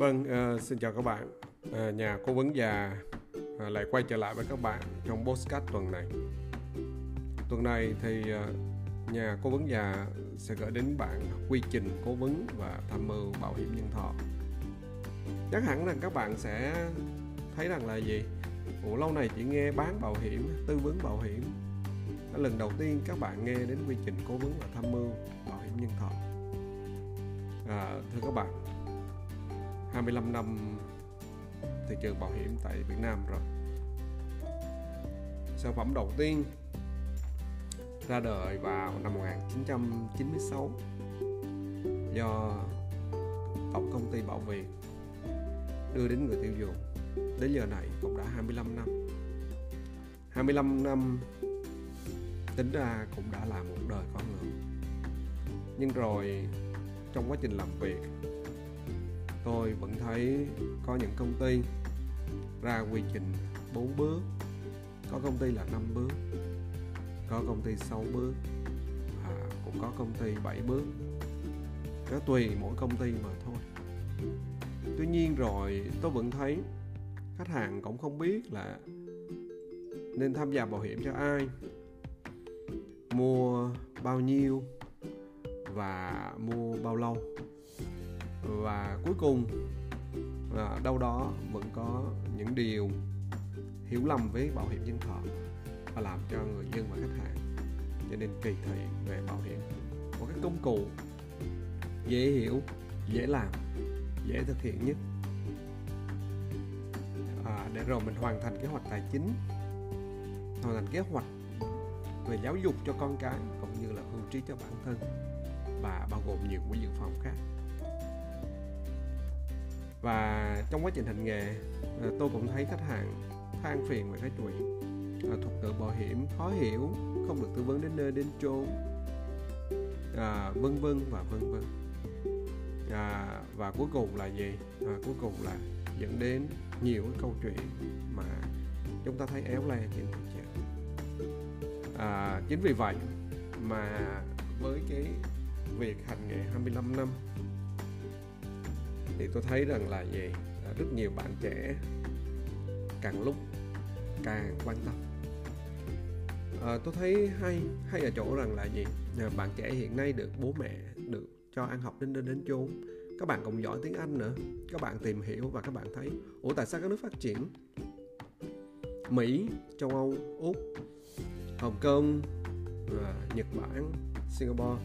Vâng, uh, xin chào các bạn. Uh, nhà cố vấn già uh, lại quay trở lại với các bạn trong postcard tuần này. Tuần này thì uh, nhà cố vấn già sẽ gửi đến bạn quy trình cố vấn và tham mưu bảo hiểm nhân thọ. Chắc hẳn rằng các bạn sẽ thấy rằng là gì? Ủa lâu này chỉ nghe bán bảo hiểm, tư vấn bảo hiểm. Lần đầu tiên các bạn nghe đến quy trình cố vấn và tham mưu bảo hiểm nhân thọ. À, thưa các bạn, 25 năm thị trường bảo hiểm tại Việt Nam rồi. Sản phẩm đầu tiên ra đời vào năm 1996 do Tổng công ty Bảo Việt đưa đến người tiêu dùng. Đến giờ này cũng đã 25 năm. 25 năm tính ra cũng đã là một đời con người. Nhưng rồi trong quá trình làm việc tôi vẫn thấy có những công ty ra quy trình 4 bước. Có công ty là 5 bước, có công ty 6 bước và cũng có công ty 7 bước. Nó tùy mỗi công ty mà thôi. Tuy nhiên rồi, tôi vẫn thấy khách hàng cũng không biết là nên tham gia bảo hiểm cho ai, mua bao nhiêu và mua bao lâu và cuối cùng à, đâu đó vẫn có những điều hiểu lầm với bảo hiểm nhân thọ và làm cho người dân và khách hàng cho nên kỳ thị về bảo hiểm một cái công cụ dễ hiểu dễ làm dễ thực hiện nhất. À, để rồi mình hoàn thành kế hoạch tài chính hoàn thành kế hoạch về giáo dục cho con cái cũng như là hưu trí cho bản thân và bao gồm nhiều quỹ dự phòng khác và trong quá trình hành nghề à, tôi cũng thấy khách hàng than phiền về cái chuyện à, thuật ngữ bảo hiểm khó hiểu không được tư vấn đến nơi đến chốn à, vân vân và vân vân. À, và cuối cùng là gì? À, cuối cùng là dẫn đến nhiều cái câu chuyện mà chúng ta thấy éo le trên thị trường. À, chính vì vậy mà với cái việc hành nghề 25 năm thì tôi thấy rằng là gì à, rất nhiều bạn trẻ càng lúc càng quan tâm. À, tôi thấy hay hay ở chỗ rằng là gì? À, bạn trẻ hiện nay được bố mẹ được cho ăn học đến đến đến chốn. Các bạn cũng giỏi tiếng Anh nữa. Các bạn tìm hiểu và các bạn thấy ủa tại sao các nước phát triển? Mỹ châu Âu Úc Hồng Kông à, Nhật Bản Singapore.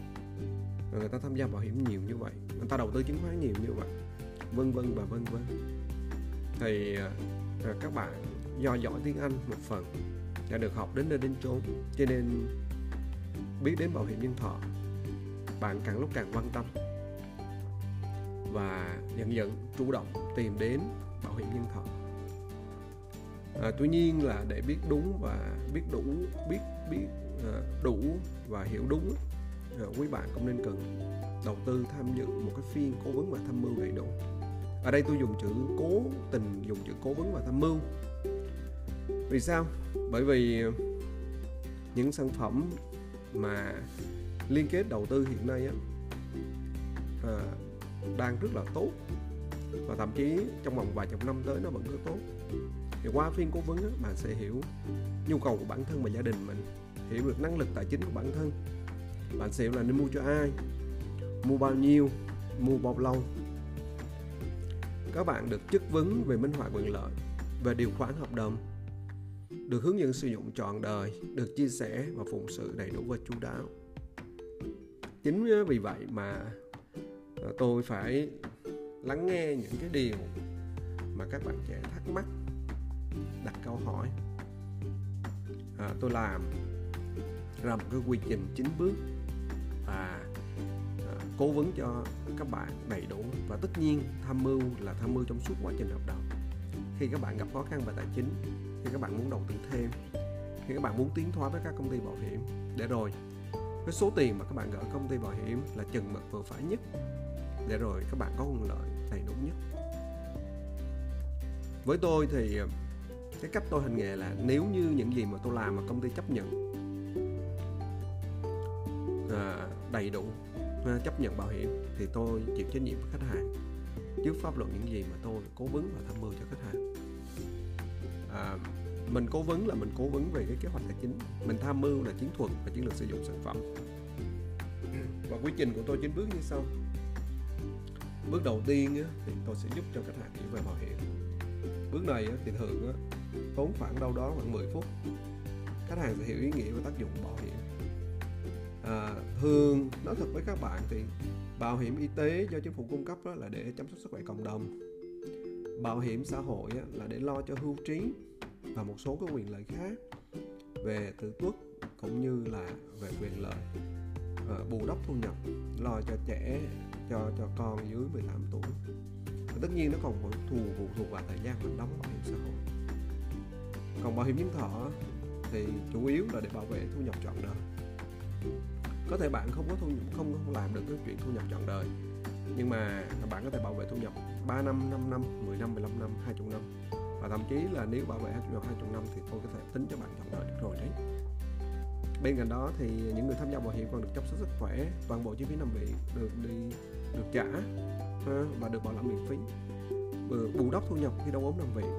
Người ta tham gia bảo hiểm nhiều như vậy. Người ta đầu tư chứng khoán nhiều như vậy vân vân và vân vân. Thì à, à các bạn do giỏi tiếng Anh một phần đã được học đến nơi đến chốn cho nên biết đến bảo hiểm nhân thọ bạn càng lúc càng quan tâm và dần dần chủ động tìm đến bảo hiểm nhân thọ. À, tuy nhiên là để biết đúng và biết đủ biết biết à, đủ và hiểu đúng à, quý bạn cũng nên cần đầu tư tham dự một cái phiên cố vấn và tham mưu đầy đủ ở đây tôi dùng chữ cố tình dùng chữ cố vấn và tham mưu. Vì sao? Bởi vì những sản phẩm mà liên kết đầu tư hiện nay á, à, đang rất là tốt. Và thậm chí trong vòng vài chục năm tới nó vẫn rất tốt. Thì qua phiên cố vấn á, bạn sẽ hiểu nhu cầu của bản thân và gia đình mình. Hiểu được năng lực tài chính của bản thân. Bạn sẽ hiểu là nên mua cho ai mua bao nhiêu mua bao lâu các bạn được chất vấn về minh họa quyền lợi về điều khoản hợp đồng được hướng dẫn sử dụng trọn đời được chia sẻ và phụng sự đầy đủ và chú đáo. Chính vì vậy mà à, tôi phải lắng nghe những cái điều mà các bạn trẻ thắc mắc đặt câu hỏi. À, tôi làm ra một cái quy trình chín bước và cố vấn cho các bạn đầy đủ và tất nhiên tham mưu là tham mưu trong suốt quá trình hợp đồng khi các bạn gặp khó khăn về tài chính khi các bạn muốn đầu tư thêm khi các bạn muốn tiến thoái với các công ty bảo hiểm để rồi cái số tiền mà các bạn gửi công ty bảo hiểm là chừng mực vừa phải nhất để rồi các bạn có nguồn lợi đầy đủ nhất. Với tôi thì cái cách tôi hành nghề là nếu như những gì mà tôi làm mà công ty chấp nhận à, đầy đủ Ờ, chấp nhận bảo hiểm thì tôi chịu trách nhiệm với khách hàng. Trước pháp luật những gì mà tôi cố vấn và tham mưu cho khách hàng. À, mình cố vấn là mình cố vấn về cái kế hoạch tài chính. Mình tham mưu là chiến thuật và chiến lược sử dụng sản phẩm. Và quy trình của tôi chín bước như sau. Bước đầu tiên thì tôi sẽ giúp cho khách hàng hiểu về bảo hiểm. Bước này thì thường tốn khoảng đâu đó khoảng 10 phút. Khách hàng sẽ hiểu ý nghĩa và tác dụng bảo hiểm. À, thường, nói thật với các bạn thì bảo hiểm y tế do chính phủ cung cấp đó là để chăm sóc sức khỏe cộng đồng. Bảo hiểm xã hội là để lo cho hưu trí và một số các quyền lợi khác về tự tuất cũng như là về quyền lợi ờ, bù đắp thu nhập, lo cho trẻ, cho cho con dưới 18 tuổi. Và tất nhiên nó còn phụ thuộc phụ thuộc vào thời gian mình đóng bảo hiểm xã hội. Còn bảo hiểm nhân thọ thì chủ yếu là để bảo vệ thu nhập trọn đời có thể bạn không có thu không không làm được cái chuyện thu nhập trọn đời nhưng mà bạn có thể bảo vệ thu nhập 3 năm, 5 năm, 10 năm, 15 năm, 20 năm. Và thậm chí là nếu bảo vệ thu nhập 20 năm thì tôi có thể tính cho bạn trọn đời được rồi đấy. Bên cạnh đó thì những người tham gia bảo hiểm còn được chăm sóc sức khỏe toàn bộ chi phí nằm viện được đi được trả và được bảo lãnh miễn phí. Bù đắp thu nhập khi đau ốm nằm viện.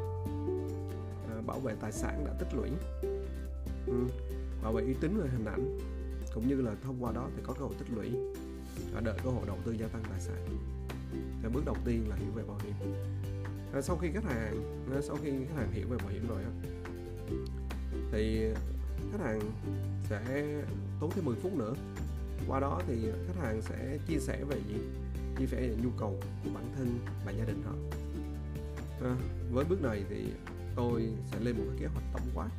À, bảo vệ tài sản đã tích lũy. Ừ, bảo vệ uy tín và hình ảnh cũng như là thông qua đó thì có cơ hội tích lũy và đợi cơ hội đầu tư gia tăng tài sản. Thì bước đầu tiên là hiểu về bảo hiểm. À, sau khi khách hàng sau khi khách hàng hiểu về bảo hiểm rồi thì khách hàng sẽ tốn thêm 10 phút nữa. Qua đó thì khách hàng sẽ chia sẻ về gì? Chia sẻ về nhu cầu của bản thân và gia đình họ. À, với bước này thì tôi sẽ lên một cái kế hoạch tổng quát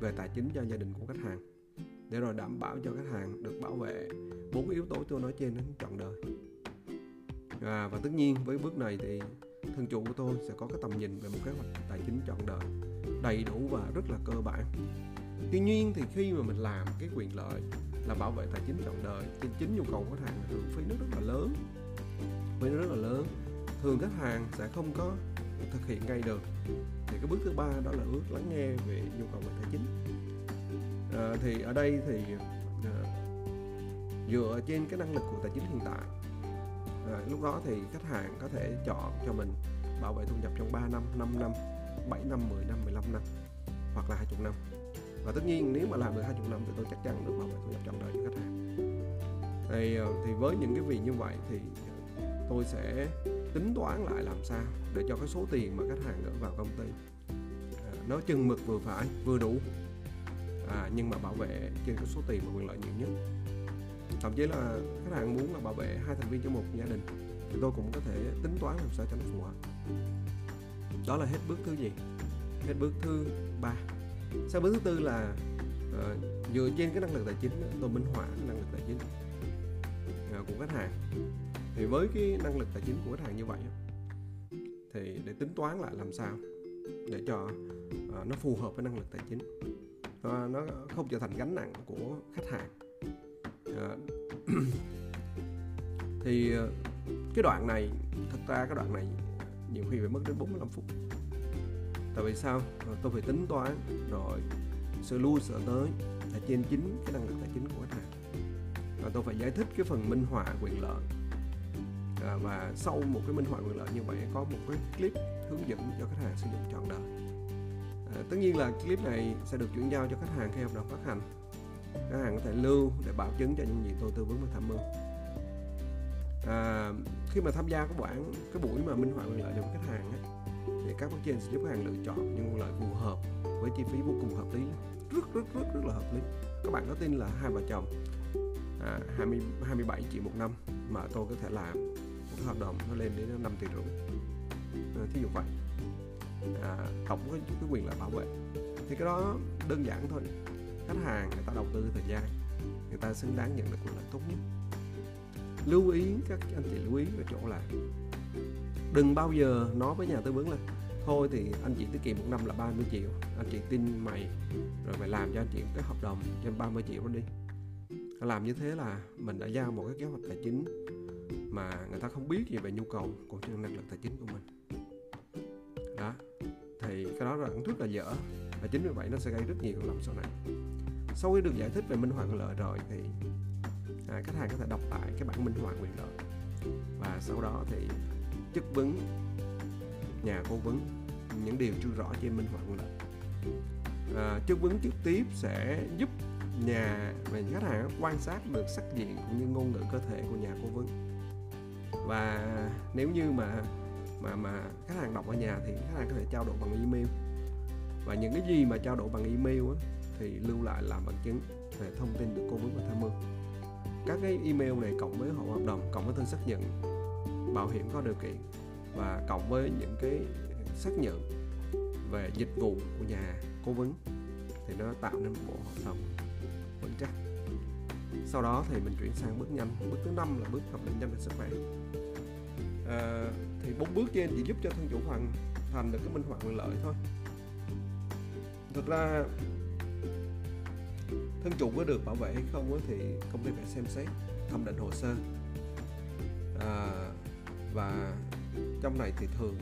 về tài chính cho gia đình của khách hàng để rồi đảm bảo cho khách hàng được bảo vệ. Bốn yếu tố tôi nói trên đến trọn đời. À, và tất nhiên với bước này thì thân chủ của tôi sẽ có cái tầm nhìn về một kế hoạch tài chính trọn đời đầy đủ và rất là cơ bản. Tuy nhiên thì khi mà mình làm cái quyền lợi là bảo vệ tài chính trọn đời thì chính nhu cầu của khách hàng thường phí nó rất là lớn. Phí nó rất là lớn. Thường khách hàng sẽ không có thực hiện ngay được. Thì cái bước thứ ba đó là ước lắng nghe về nhu cầu về tài chính à, thì ở đây thì à, dựa trên cái năng lực của tài chính hiện tại à, lúc đó thì khách hàng có thể chọn cho mình bảo vệ thu nhập trong 3 năm, 5 năm, 7 năm, 10 năm, 15 năm hoặc là 20 năm. Và tất nhiên nếu mà làm được 20 năm thì tôi chắc chắn được bảo vệ thu nhập trọn đời cho khách hàng. Thì, thì với những cái vị như vậy thì tôi sẽ tính toán lại làm sao để cho cái số tiền mà khách hàng gửi vào công ty nó chừng mực vừa phải vừa đủ à, nhưng mà bảo vệ trên cái số tiền và quyền lợi nhiều nhất. Thậm chí là khách hàng muốn là bảo vệ hai thành viên trong một gia đình thì tôi cũng có thể tính toán làm sao cho nó phù hợp. Đó là hết bước thứ gì? Hết bước thứ ba. Sau bước thứ tư là uh, dựa trên cái năng lực tài chính tôi minh họa cái năng lực tài chính uh, của khách hàng. Thì với cái năng lực tài chính của khách hàng như vậy thì để tính toán lại làm sao để cho uh, nó phù hợp với năng lực tài chính uh, nó không trở thành gánh nặng của khách hàng. À, thì ờ, cái đoạn này thật ra cái đoạn này nhiều khi phải mất đến 45 phút. Tại vì sao? Ờ, tôi phải tính toán rồi sự lui sợ tới là trên chính cái năng lực tài chính của khách hàng. Và tôi phải giải thích cái phần minh họa quyền lợi. À, và sau một cái minh họa quyền lợi như vậy có một cái clip hướng dẫn cho khách hàng sử dụng trọn đời. Ờ, tất nhiên là clip này sẽ được chuyển giao cho khách hàng khi hợp đồng phát hành. Khách hàng có thể lưu để bảo chứng cho những gì tôi tư vấn và tham mưu. À, khi mà tham gia cái bản cái buổi mà minh họa quyền lợi cho khách hàng ấy, thì các blockchain sẽ giúp khách hàng lựa chọn những nguồn lợi phù hợp với chi phí vô cùng hợp lý rất rất rất rất là hợp lý. Các bạn có tin là hai vợ chồng à, 20 27 triệu một năm mà tôi có thể làm một hợp đồng nó lên đến 5 tỷ rưỡi? À, thí dụ vậy à, cộng cái, cái quyền lợi bảo vệ. Thì cái đó đơn giản thôi. Khách hàng người ta đầu tư thời gian người ta xứng đáng nhận được quyền lợi tốt nhất. Lưu ý các anh chị lưu ý ở chỗ là đừng bao giờ nói với nhà tư vấn là thôi thì anh chị tiết kiệm một năm là 30 triệu anh chị tin mày rồi mày làm cho anh chị cái hợp đồng trên 30 triệu đó đi. Làm như thế là mình đã giao một cái kế hoạch tài chính mà người ta không biết gì về nhu cầu cũng như năng lực tài chính của mình. Đó thì cái đó là rất là dở và chính vì vậy nó sẽ gây rất nhiều lầm sau này. Sau khi được giải thích về minh họa quyền lợi rồi thì à, khách hàng có thể đọc lại cái bản minh họa quyền lợi. Và sau đó thì chất vấn nhà cố vấn những điều chưa rõ trên minh họa quyền lợi. À, chất vấn trực tiếp sẽ giúp nhà và khách hàng quan sát được sắc diện cũng như ngôn ngữ cơ thể của nhà cố vấn. Và nếu như mà mà mà khách hàng đọc ở nhà thì khách hàng có thể trao đổi bằng email. Và những cái gì mà trao đổi bằng email á, thì lưu lại làm bằng chứng về thông tin được cố vấn và tham mưu. Các cái email này cộng với hộ hợp đồng cộng với tên xác nhận bảo hiểm có điều kiện và cộng với những cái xác nhận về dịch vụ của nhà cố vấn thì nó tạo nên một bộ hợp đồng vững chắc. Sau đó thì mình chuyển sang bước nhanh. Bước thứ năm là bước thẩm định danh về sức khỏe à, thì bốn bước trên chỉ giúp cho thân chủ hoàn thành được cái minh họa quyền lợi thôi. Thực ra thân chủ có được bảo vệ hay không thì công ty phải xem xét thẩm định hồ sơ. À, và trong này thì thường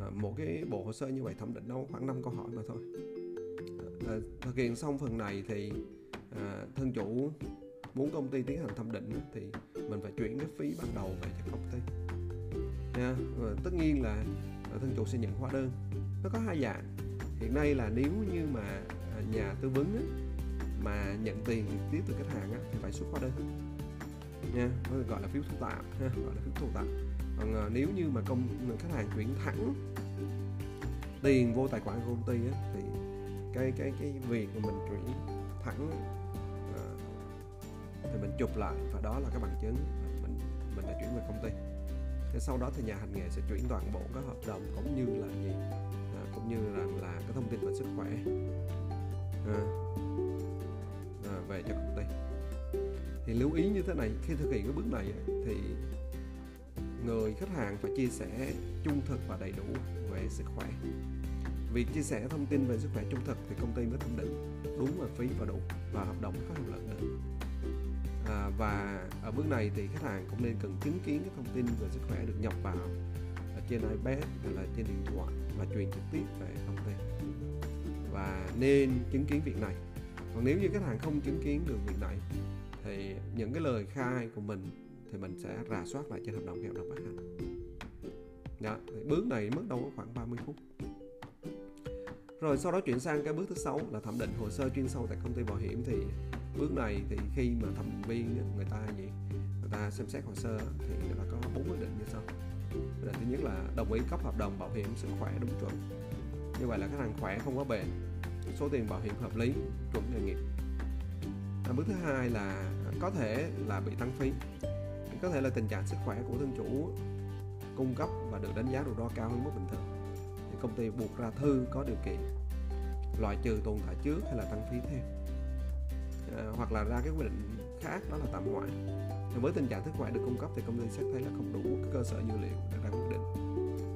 à, một cái bộ hồ sơ như vậy thẩm định đâu khoảng 5 câu hỏi mà thôi. À, thực hiện xong phần này thì à, thân chủ muốn công ty tiến hành thẩm định thì mình phải chuyển cái phí ban đầu về cho công ty yeah. và tất nhiên là à, thân chủ sẽ nhận hóa đơn nó có hai dạng hiện nay là nếu như mà à, nhà tư vấn á, mà nhận tiền trực tiếp từ khách hàng á, thì phải xuất hóa đơn nha yeah. gọi là phiếu thu tạm ha gọi là phiếu thu tạm còn à, nếu như mà công à, khách hàng chuyển thẳng tiền vô tài khoản của công ty á, thì cái cái cái việc mà mình chuyển thẳng à, thì mình chụp lại và đó là cái bằng chứng mình mình đã chuyển về công ty thế sau đó thì nhà hành nghề sẽ chuyển toàn bộ các hợp đồng cũng như là gì? À, cũng như là là cái thông tin về sức khỏe. À, à, về cho công ty. Thì lưu ý như thế này khi thực hiện cái bước này thì người khách hàng phải chia sẻ trung thực và đầy đủ về sức khỏe. Việc chia sẻ thông tin về sức khỏe trung thực thì công ty mới thẩm định đúng và phí và đủ và hợp đồng có hiệu lực được à, và ở bước này thì khách hàng cũng nên cần chứng kiến cái thông tin về sức khỏe được nhập vào ở trên iPad hay là trên điện thoại và truyền trực tiếp về công ty. Và nên chứng kiến việc này. Còn nếu như khách hàng không chứng kiến được việc này thì những cái lời khai của mình thì mình sẽ rà soát lại trên hợp đồng hợp đồng phát hành dạ, đó, bước này mất đâu khoảng 30 phút. Rồi sau đó chuyển sang cái bước thứ sáu là thẩm định hồ sơ chuyên sâu tại công ty bảo hiểm thì bước này thì khi mà thẩm định viên người ta gì? Người ta xem xét hồ sơ thì người ta có bốn quyết định như sau. Quyết định thứ nhất là đồng ý cấp hợp đồng bảo hiểm sức khỏe đúng chuẩn. Như vậy là khách hàng khỏe không có bệnh số tiền bảo hiểm hợp lý chuẩn nghề nghiệp. À, bước thứ hai là có thể là bị tăng phí. Có thể là tình trạng sức khỏe của thương chủ cung cấp và được đánh giá rủi ro cao hơn mức bình thường. Thì công ty buộc ra thư có điều kiện loại trừ tồn tại trước hay là tăng phí thêm Ờ, hoặc là ra cái quy định khác, đó là tạm hoãn. Với tình trạng sức khỏe được cung cấp thì công ty xét thấy là không đủ cái cơ sở dữ liệu để ra quyết định.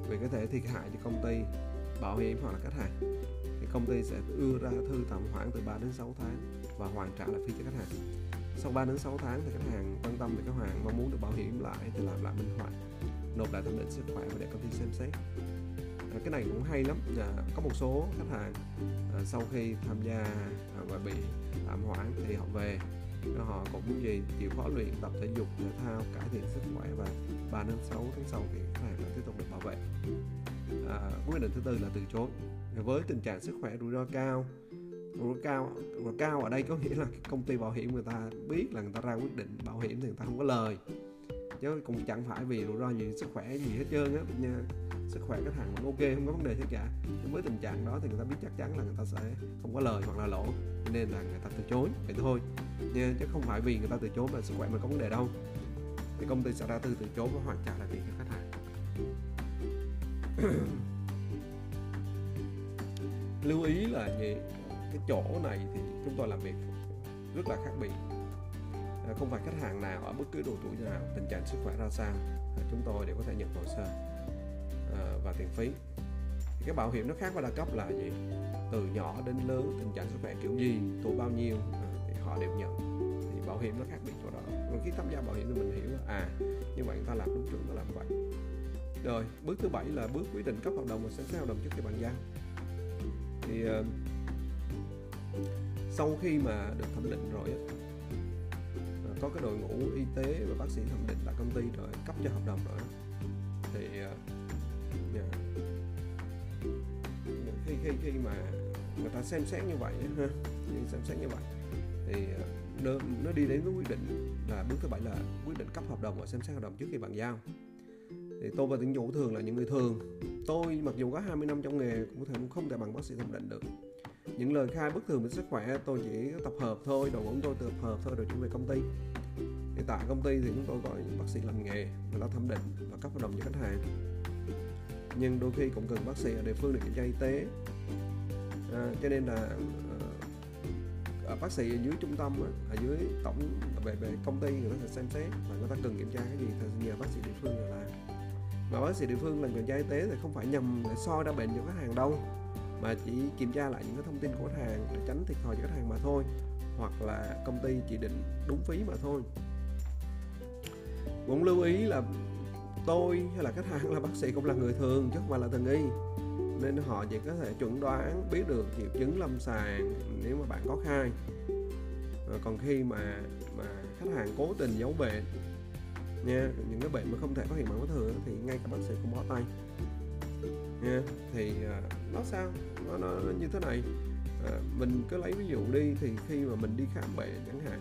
Vì có thể thiệt hại cho công ty, bảo hiểm hoặc là khách hàng. Thì công ty sẽ đưa ra thư tạm hoãn từ 3 đến 6 tháng và hoàn trả lại phí cho khách hàng. Sau 3 đến 6 tháng thì khách hàng quan tâm về khách hàng mong muốn được bảo hiểm lại thì làm lại minh họa, nộp lại thẩm định sức khỏe và để công ty xem xét cái này cũng hay lắm. À, có một số khách hàng à, sau khi tham gia à, và bị tạm hoãn thì họ về. Họ cũng gì chịu khó luyện tập thể dục thể thao cải thiện sức khỏe và 3 đến 6 tháng sau thì khách hàng lại tiếp tục được bảo vệ. À, quyết định thứ tư là từ chối. Với tình trạng sức khỏe rủi ro cao rủi ro cao rủi ro cao ở đây có nghĩa là công ty bảo hiểm người ta biết là người ta ra quyết định bảo hiểm thì người ta không có lời. Chứ cũng chẳng phải vì rủi ro gì sức khỏe gì hết trơn á sức khỏe khách hàng vẫn ok, không có vấn đề gì cả. Nhưng với tình trạng đó thì người ta biết chắc chắn là người ta sẽ không có lời hoặc là lỗ nên là người ta từ chối, vậy thôi. Nha, chứ không phải vì người ta từ chối mà sức khỏe mình có vấn đề đâu. Thì công ty sẽ ra từ từ chối và hoàn trả lại tiền cho khách hàng. Lưu ý là gì cái chỗ này thì chúng tôi làm việc rất là khác biệt. À, không phải khách hàng nào ở bất cứ độ tuổi nào, tình trạng sức khỏe ra sao, chúng tôi đều có thể nhận hồ sơ. Ờ, và tiền phí. Thì cái bảo hiểm nó khác với đa cấp là gì? Từ nhỏ đến lớn tình trạng sức khỏe kiểu gì tuổi bao nhiêu ờ, thì họ đều nhận. Thì bảo hiểm nó khác biệt chỗ đó. Còn khi tham gia bảo hiểm thì mình hiểu là à như vậy người ta làm đúng chuẩn nó làm vậy. Rồi bước thứ bảy là bước quyết định cấp hợp đồng và xem xét hợp đồng trước khi bàn giao. Thì uh, sau khi mà được thẩm định rồi uh, có cái đội ngũ y tế và bác sĩ thẩm định tại công ty rồi cấp cho hợp đồng rồi thì thì uh, khi khi mà người ta xem xét như vậy ha xem xét như vậy thì ờ, nó, nó đi đến với quyết định là bước thứ bảy là quyết định cấp hợp đồng và xem xét hợp đồng trước khi bàn giao. Thì tôi và tuyển chủ thường là những người thường. Tôi mặc dù có 20 năm trong nghề cũng thể không thể bằng bác sĩ thẩm định được. Những lời khai bất thường về sức khỏe tôi chỉ tập hợp thôi đội ngũ tôi tập hợp thôi rồi chuyển về công ty. Thì tại công ty thì chúng tôi gọi những bác sĩ làm nghề người ta thẩm định và cấp hợp đồng cho khách hàng. Nhưng đôi khi cũng cần bác sĩ ở địa phương để kiểm tra y tế à, cho nên là ở bác sĩ ở dưới trung tâm ở dưới tổng về về công ty người ta sẽ xem xét và người ta cần kiểm tra cái gì thì nhờ bác sĩ địa phương để làm. Mà bác sĩ địa phương làm kiểm tra y tế thì không phải nhằm để soi ra bệnh cho khách hàng đâu mà chỉ kiểm tra lại những cái thông tin của khách hàng để tránh thiệt thòi cho khách hàng mà thôi hoặc là công ty chỉ định đúng phí mà thôi. Cũng lưu ý là tôi hay là khách hàng là bác sĩ cũng là người thường chứ không phải là thần y nên họ chỉ có thể chuẩn đoán biết được triệu chứng lâm sàng nếu mà bạn có khai ờ, còn khi mà mà khách hàng cố tình giấu bệnh nha những cái bệnh mà không thể phát hiện bằng mắt thường thì ngay cả bác sĩ cũng bỏ tay. Nha thì ờ, nó sao? Nó, nó, nó như thế này. À, mình cứ lấy ví dụ đi thì khi mà mình đi khám bệnh chẳng hạn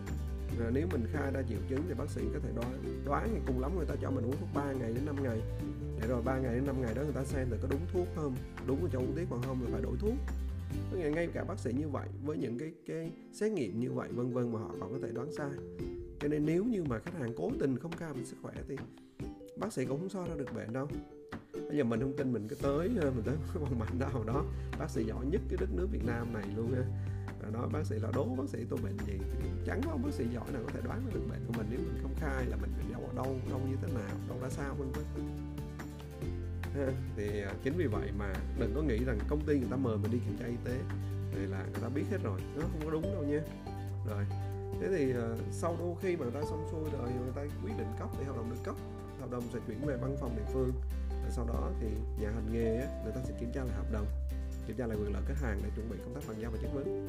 nếu mình khai ra triệu chứng thì bác sĩ có thể đoán đoán thì cùng lắm người ta cho mình uống thuốc 3 ngày đến 5 ngày để rồi 3 ngày đến 5 ngày đó người ta xem là có đúng thuốc không? Đúng cho uống tiếp còn không là phải đổi thuốc. Có nghĩa ngay cả bác sĩ như vậy, với những cái cái xét nghiệm như vậy, vân vân mà họ còn có thể đoán sai. Cho nên nếu như mà khách hàng cố tình không cao về sức khỏe thì bác sĩ cũng không so ra được bệnh đâu. Bây giờ mình không tin mình cứ tới ờ, mình tới cái vòng mạnh nào đó bác sĩ giỏi nhất cái đất nước Việt Nam này luôn ha rồi nói bác sĩ là đố bác sĩ tôi bệnh gì? Chẳng có bác sĩ giỏi nào có thể đoán được bệnh của mình nếu mình không khai là mình bị đau ở đâu đau như thế nào, đau ra sao, vân vân thì à, chính vì vậy mà đừng có nghĩ rằng công ty người ta mời mình đi kiểm tra y tế thì là người ta biết hết rồi nó không có đúng đâu nha. Rồi thế thì uh, sau đôi khi mà người ta xong xuôi rồi người ta quyết định cấp thì hợp đồng được cấp hợp đồng sẽ chuyển về văn phòng địa phương. Và sau đó thì nhà hành nghề á, người ta sẽ kiểm tra lại hợp đồng kiểm tra lại quyền lợi khách hàng để chuẩn bị công tác bàn giao và chất vấn.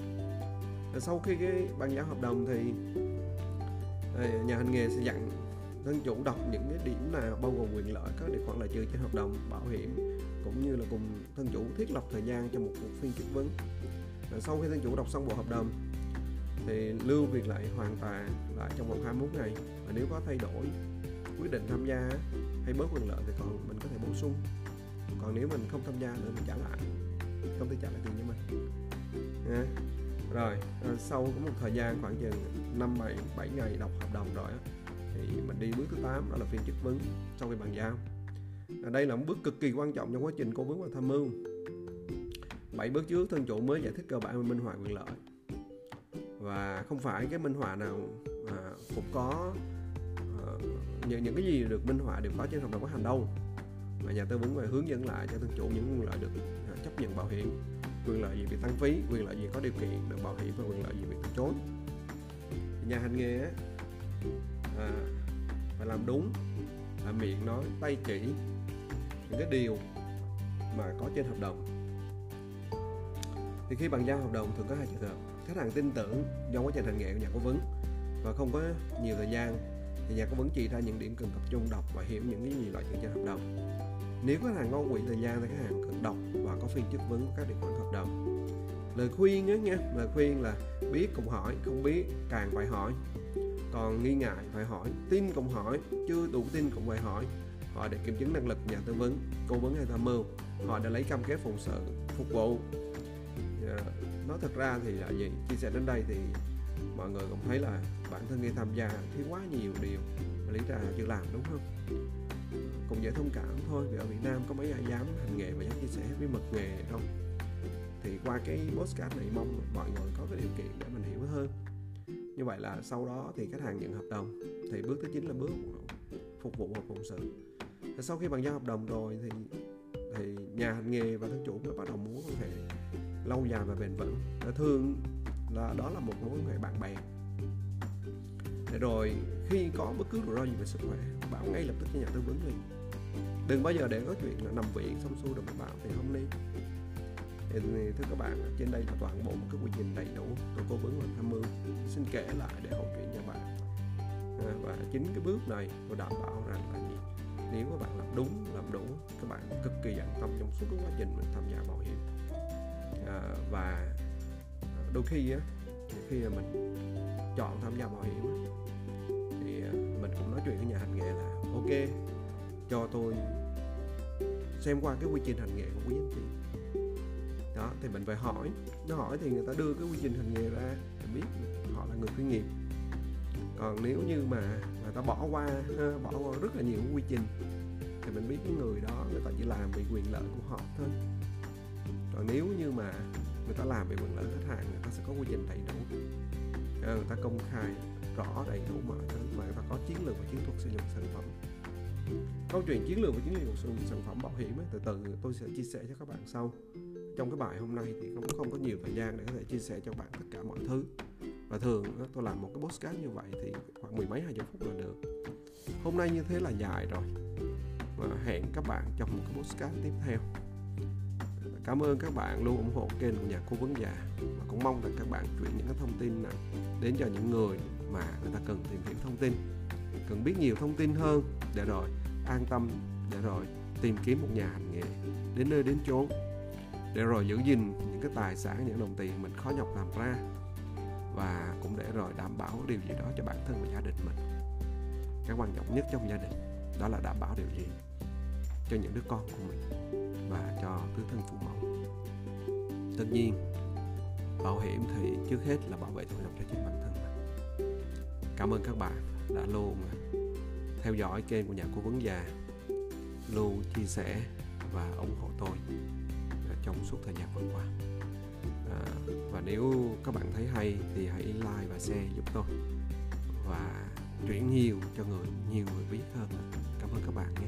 Và sau khi cái bàn giao hợp đồng thì à, nhà hành nghề sẽ dặn thân chủ đọc những cái điểm nào bao gồm quyền lợi các điều khoản lợi trừ trên hợp đồng, bảo hiểm, cũng như là cùng thân chủ thiết lập thời gian cho một cuộc phiên chất vấn. Và sau khi thân chủ đọc xong bộ hợp đồng, thì lưu việc lại hoàn toàn lại trong vòng 21 ngày. Và nếu có thay đổi, quyết định tham gia hay bớt quyền lợi thì còn mình có thể bổ sung. Còn nếu mình không tham gia nữa mình trả lại. Công ty trả lại tiền cho mình. Nha. Rồi à, sau có một thời gian khoảng chừng năm bảy bảy ngày đọc hợp đồng rồi á thứ 8 đó là phiên chất vấn sau khi bàn giao. À, đây là một bước cực kỳ quan trọng trong quá trình cố vấn và tham mưu. Bảy bước trước thân chủ mới giải thích cơ bản về minh họa quyền lợi. Và không phải cái minh họa nào à, cũng có à, những những cái gì được minh họa đều có trên hợp đồng có hành đâu. Mà nhà tư vấn phải hướng dẫn lại cho thân chủ những quyền lợi được à, chấp nhận bảo hiểm quyền lợi gì bị tăng phí quyền lợi gì có điều kiện được bảo hiểm và quyền lợi gì bị từ chối. Nhà hành nghề á, à, phải làm đúng. À, miệng nói tay chỉ những cái điều mà có trên hợp đồng. Thì khi bàn giao hợp đồng thường có hai trường hợp khách hàng tin tưởng do quá trình hành nghề của nhà cố vấn và không có nhiều thời gian thì nhà cố vấn chỉ ra những điểm cần tập trung đọc và hiểu những cái gì loại chuyện trên hợp đồng. Nếu khách hàng ngon quỹ thời gian thì khách hàng cần đọc và có phiên chất vấn các điều khoản hợp đồng. Lời khuyên á nha lời khuyên là biết cùng hỏi không biết càng phải hỏi còn nghi ngại phải hỏi, tin cũng hỏi chưa đủ tin cũng phải hỏi. Họ để kiểm chứng năng lực nhà tư vấn, cố vấn hay tham mưu. Họ đã lấy cam kết phụng sự, phục vụ. Dạ, nói thật ra thì là gì chia sẻ đến đây thì mọi người cũng thấy là bản thân khi tham gia thì quá nhiều điều mà lý ra chưa làm, đúng không? Cũng dễ thông cảm thôi, vì ở Việt Nam có mấy ai dám hành nghề và dám chia sẻ bí mật nghề không? Thì qua cái postcard này mong mọi người có cái điều kiện để mình hiểu hơn như vậy là sau đó thì khách hàng nhận hợp đồng, thì bước thứ chín là bước phục vụ hoặc phụng sự. Thì sau khi bàn giao hợp đồng rồi thì thì nhà hành nghề và thân chủ mới bắt đầu muốn quan hệ lâu dài và bền vững. Và thường là đó là một mối quan hệ bạn bè. Để rồi khi có bất cứ rủi ro gì về sức khỏe, bảo ngay lập tức cho nhà tư vấn liền. Đừng bao giờ để có chuyện là nằm viện xong xuôi rồi mới bảo thì không nên thì thưa các bạn trên đây là toàn bộ một cái quy trình đầy đủ. Tôi cố vấn và tham mưu. Xin kể lại để hỗ trợ cho bạn. À, và chính cái bước này tôi đảm bảo rằng là gì? Nếu các bạn làm đúng làm đủ các bạn cực kỳ an tâm trong suốt cái quá trình mình tham gia bảo hiểm. À, và đôi khi á khi mà mình chọn tham gia bảo hiểm thì à, mình cũng nói chuyện với nhà hành nghề là ok cho tôi xem qua cái quy trình hành nghề của quý anh chị đó thì mình phải hỏi. Nó hỏi thì người ta đưa cái quy trình hành nghề ra để biết họ là người chuyên nghiệp. Còn nếu như mà người ta bỏ qua bỏ qua rất là nhiều quy trình thì mình biết cái người đó người ta chỉ làm vì quyền lợi của họ thôi. Còn nếu như mà người ta làm vì quyền lợi khách hàng người ta sẽ có quy trình đầy đủ. À, người ta công khai rõ đầy đủ mọi thứ mà người ta có chiến lược và chiến thuật sử dụng sản phẩm. Câu chuyện chiến lược và chiến lược sử dụng sản phẩm bảo hiểm ấy, từ từ tôi sẽ chia sẻ cho các bạn sau trong cái bài hôm nay thì cũng không có nhiều thời gian để có thể chia sẻ cho bạn tất cả mọi thứ. Và thường tôi làm một cái postcard như vậy thì khoảng mười mấy, hai chục phút là được. Hôm nay như thế là dài rồi. Và hẹn các bạn trong một cái postcard tiếp theo. Cảm ơn các bạn luôn ủng hộ kênh của nhà cố vấn già và cũng mong rằng các bạn chuyển những cái thông tin này đến cho những người mà người ta cần tìm hiểu thông tin. Cần biết nhiều thông tin hơn, để rồi an tâm, để rồi tìm kiếm một nhà hành nghề. Đến nơi đến chốn để rồi giữ gìn những cái tài sản, những đồng tiền mình khó nhọc làm ra và cũng để rồi đảm bảo điều gì đó cho bản thân và gia đình mình. Cái quan trọng nhất trong gia đình đó là đảm bảo điều gì cho những đứa con của mình và cho tứ thân phụ mẫu. Tất nhiên, bảo hiểm thì trước hết là bảo vệ thu nhập cho chính bản thân mình. Cảm ơn các bạn đã luôn theo dõi kênh của nhà cố vấn già, luôn chia sẻ và ủng hộ tôi trong suốt thời gian vừa qua. À, và nếu các bạn thấy hay thì hãy like và share giúp tôi và chuyển nhiều cho người nhiều người biết hơn. Cảm ơn các bạn nhé.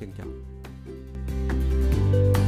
Trân trọng. thank you